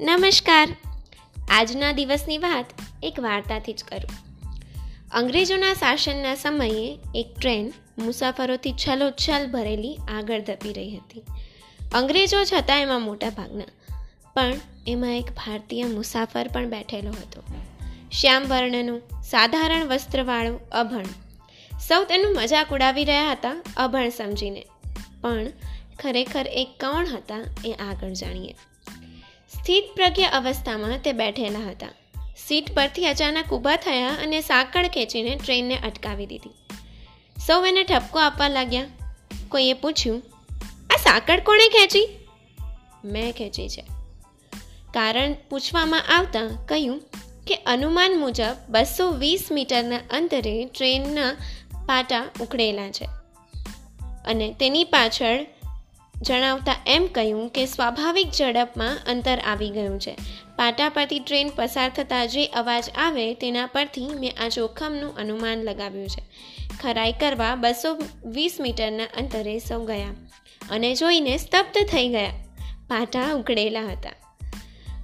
નમસ્કાર. આજના દિવસની વાત એક વાર્તાથી જ કરું. અંગ્રેજોના શાસનના સમયે એક ટ્રેન મુસાફરોથી છલોછલ ભરેલી આગળ ધપી રહી હતી. અંગ્રેજો હતા એમાં મોટા ભાગના, પણ એમાં એક ભારતીય મુસાફર પણ બેઠેલો હતો. શ્યામ વર્ણનું સાધારણ વસ્ત્રવાળું અભણ. સૌ તેનું મજાક ઉડાવી રહ્યા હતા અભણ સમજીને. પણ ખરેખર એ કોણ હતા એ આગળ જાણીએ. સ્થિત પ્રજ્ઞ અવસ્થામાં તે બેઠેલા હતા. સીટ પરથી અચાનક ઊભા થયા અને સાંકળ ખેંચીને ટ્રેનને અટકાવી દીધી. સૌ એને ઠપકો આપવા લાગ્યા. કોઈએ પૂછ્યું, આ સાંકળ કોણે ખેંચી? મેં ખેંચી છે. કારણ પૂછવામાં આવતા કહ્યું કે અનુમાન મુજબ બસો વીસ મીટરના અંતરે ટ્રેનના પાટા ઉખડેલા છે. અને તેની પાછળ જણાવતા એમ કહ્યું કે સ્વાભાવિક ઝડપમાં અંતર આવી ગયું છે. પાટા પરથી ટ્રેન પસાર થતાં જે અવાજ આવે તેના પરથી મેં આ જોખમનું અનુમાન લગાવ્યું છે. ખરાઈ કરવા બસો વીસ મીટરના અંતરે સૌ ગયા અને જોઈને સ્તબ્ધ થઈ ગયા. પાટા ઉકળેલા હતા.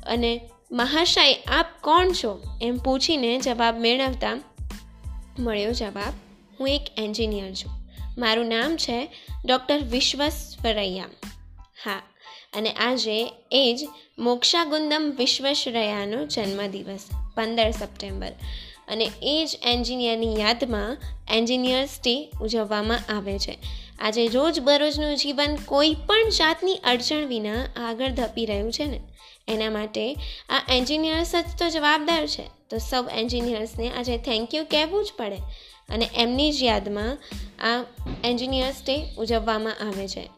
અને મહાશય, આપ કોણ છો? એમ પૂછીને જવાબ મેળવતા મળ્યો જવાબ, હું એક એન્જિનિયર છું. મારું નામ છે ડૉક્ટર વિશ્વસ્વરૈયા હા, અને આજે એ જ મોક્ષાગુંદમ વિશ્વેશ્વરૈયાનો જન્મદિવસ, પંદર સપ્ટેમ્બર. અને એ જ એન્જિનિયરની યાદમાં એન્જિનિયર્સ ડે ઉજવવામાં આવે છે. આજે રોજબરોજનું જીવન કોઈ પણ જાતની અડચણ વિના આગળ ધપી રહ્યું છે ને? એના માટે આ એન્જિનિયર્સ જ તો જવાબદાર છે. તો સૌ એન્જિનિયર્સને આજે થેન્ક યુ કહેવું જ પડે. અને એમની જ યાદમાં આ એન્જિનિયર્સ ડે ઉજવવામાં આવે છે.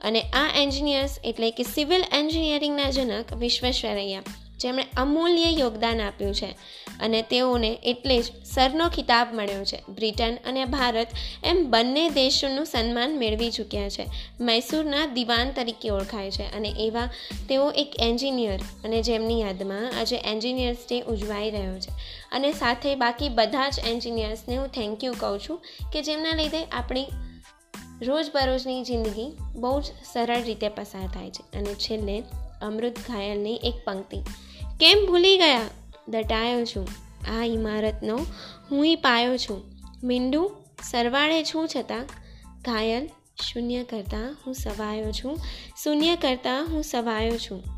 અને આ એન્જિનિયર્સ એટલે કે સિવિલ એન્જિનિયરિંગના જનક વિશ્વેશ્વરૈયા. જેમણે અમૂલ્ય યોગદાન આપ્યું છે. અને તેઓને એટલે જ સરનો ખિતાબ મળ્યો છે. બ્રિટન અને ભારત એમ બંને દેશોનું સન્માન મેળવી ચૂક્યા છે. મૈસૂરના દિવાન તરીકે ઓળખાય છે. અને એવા તેઓ એક એન્જિનિયર અને જેમની યાદમાં આજે એન્જિનિયર્સ ડે ઉજવાઈ રહ્યો છે. અને સાથે બાકી બધા જ એન્જિનિયર્સને હું થેન્ક યુ કહું છું કે જેમના લીધે આપણી રોજબરોજની જિંદગી બહુ જ સરળ રીતે પસાર થાય છે. અને છેલ્લે અમૃત ઘાયલની એક પંક્તિ. કેમ ભૂલી ગયા? દટાયો છું. આ ઇમારતનો હું પાયો છું. મીંડું, સરવાળે છું છતાં. ઘાયલ, શૂન્ય કરતાં હું સવાયો છું. શૂન્ય કરતાં હું સવાયો છું.